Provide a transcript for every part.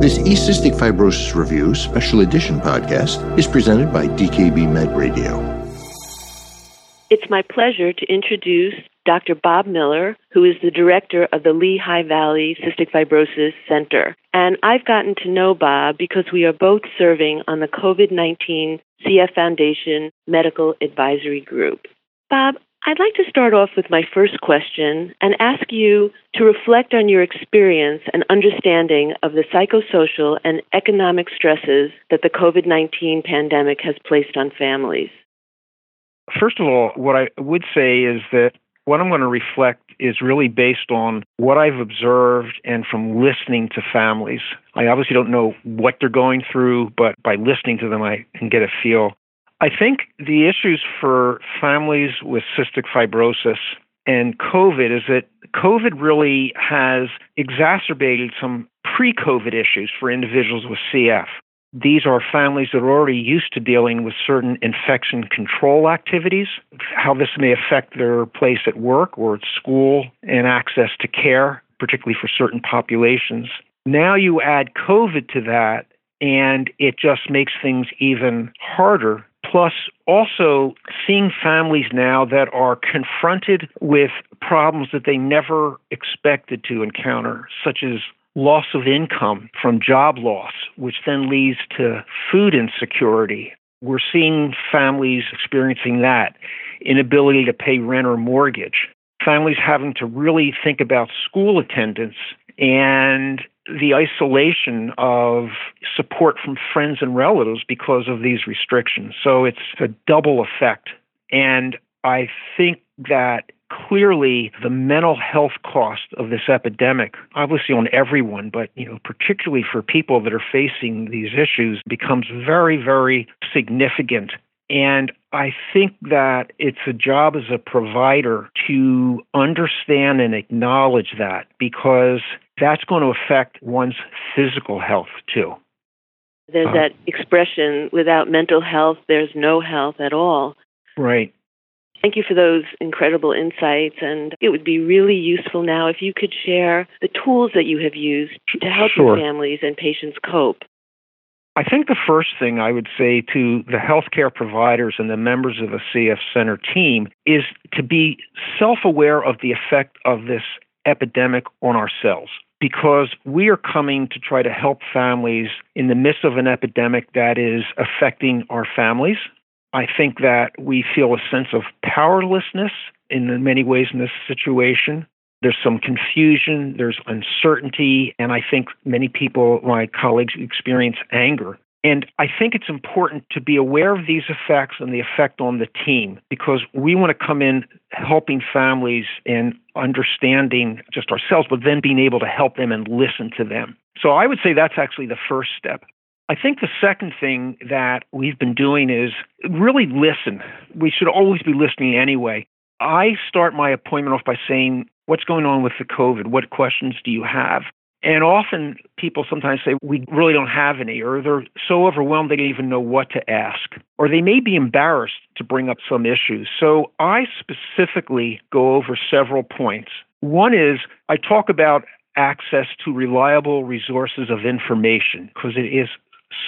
This E-Cystic Fibrosis Review Special Edition podcast is presented by DKB Med Radio. It's my pleasure to introduce Dr. Bob Miller, who is the director of the Lehigh Valley Cystic Fibrosis Center. And I've gotten to know Bob because we are both serving on the COVID 19 CF Foundation Medical Advisory Group. Bob, I'd like to start off with my first question and ask you to reflect on your experience and understanding of the psychosocial and economic stresses that the COVID 19 pandemic has placed on families. First of all, what I would say is that what I'm going to reflect is really based on what I've observed and from listening to families. I obviously don't know what they're going through, but by listening to them, I can get a feel. I think the issues for families with cystic fibrosis and COVID is that COVID really has exacerbated some pre COVID issues for individuals with CF. These are families that are already used to dealing with certain infection control activities, how this may affect their place at work or at school and access to care, particularly for certain populations. Now you add COVID to that, and it just makes things even harder plus also seeing families now that are confronted with problems that they never expected to encounter, such as loss of income from job loss, which then leads to food insecurity. We're seeing families experiencing that, inability to pay rent or mortgage, families having to really think about school attendance and the isolation of support from friends and relatives because of these restrictions. So it's a double effect. And I think that clearly the mental health cost of this epidemic, obviously on everyone, but you know, particularly for people that are facing these issues, becomes very, very significant. And I think that it's a job as a provider to understand and acknowledge that because that's going to affect one's physical health too. There's uh, that expression without mental health, there's no health at all. Right. Thank you for those incredible insights. And it would be really useful now if you could share the tools that you have used to help sure. families and patients cope. I think the first thing I would say to the healthcare providers and the members of the CF Center team is to be self aware of the effect of this epidemic on ourselves because we are coming to try to help families in the midst of an epidemic that is affecting our families. I think that we feel a sense of powerlessness in many ways in this situation. There's some confusion, there's uncertainty, and I think many people, my colleagues, experience anger. And I think it's important to be aware of these effects and the effect on the team because we want to come in helping families and understanding just ourselves, but then being able to help them and listen to them. So I would say that's actually the first step. I think the second thing that we've been doing is really listen. We should always be listening anyway. I start my appointment off by saying, What's going on with the COVID? What questions do you have? And often people sometimes say, we really don't have any, or they're so overwhelmed they don't even know what to ask, or they may be embarrassed to bring up some issues. So I specifically go over several points. One is I talk about access to reliable resources of information because it is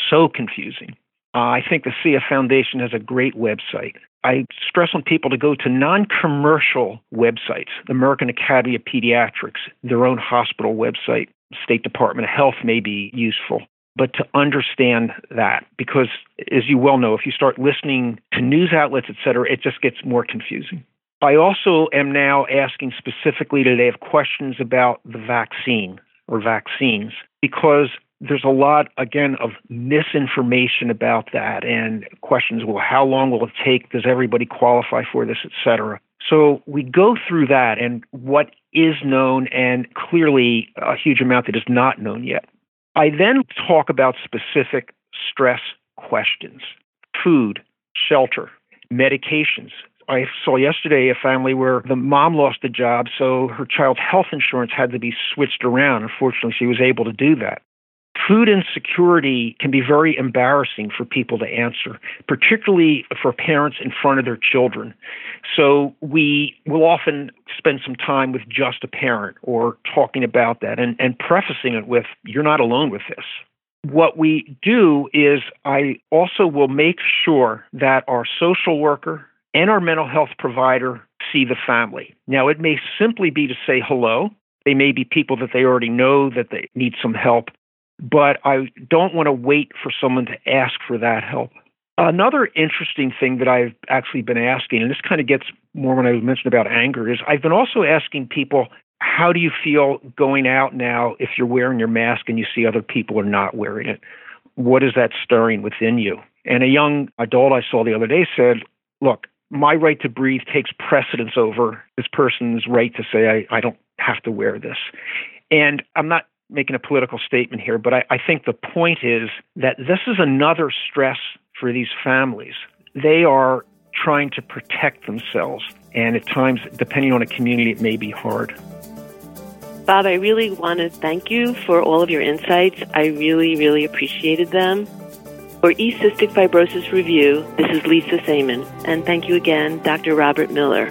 so confusing. Uh, I think the CF Foundation has a great website. I stress on people to go to non commercial websites, the American Academy of Pediatrics, their own hospital website, State Department of Health may be useful. But to understand that, because as you well know, if you start listening to news outlets, et cetera, it just gets more confusing. I also am now asking specifically today of questions about the vaccine or vaccines because there's a lot again of misinformation about that and questions well how long will it take does everybody qualify for this et cetera so we go through that and what is known and clearly a huge amount that is not known yet. I then talk about specific stress questions food shelter medications. I saw yesterday a family where the mom lost a job, so her child's health insurance had to be switched around. Unfortunately, she was able to do that food insecurity can be very embarrassing for people to answer, particularly for parents in front of their children. So we will often spend some time with just a parent or talking about that and, and prefacing it with, you're not alone with this. What we do is I also will make sure that our social worker and our mental health provider see the family. Now, it may simply be to say hello. They may be people that they already know that they need some help, but I don't want to wait for someone to ask for that help. Another interesting thing that I've actually been asking, and this kind of gets more when I mentioned about anger, is I've been also asking people, how do you feel going out now if you're wearing your mask and you see other people are not wearing it? What is that stirring within you? And a young adult I saw the other day said, Look, my right to breathe takes precedence over this person's right to say, I, I don't have to wear this. And I'm not making a political statement here, but I, I think the point is that this is another stress for these families. They are trying to protect themselves, and at times, depending on a community, it may be hard. Bob, I really want to thank you for all of your insights. I really, really appreciated them. For E-Cystic Fibrosis Review, this is Lisa Saiman, and thank you again, Dr. Robert Miller.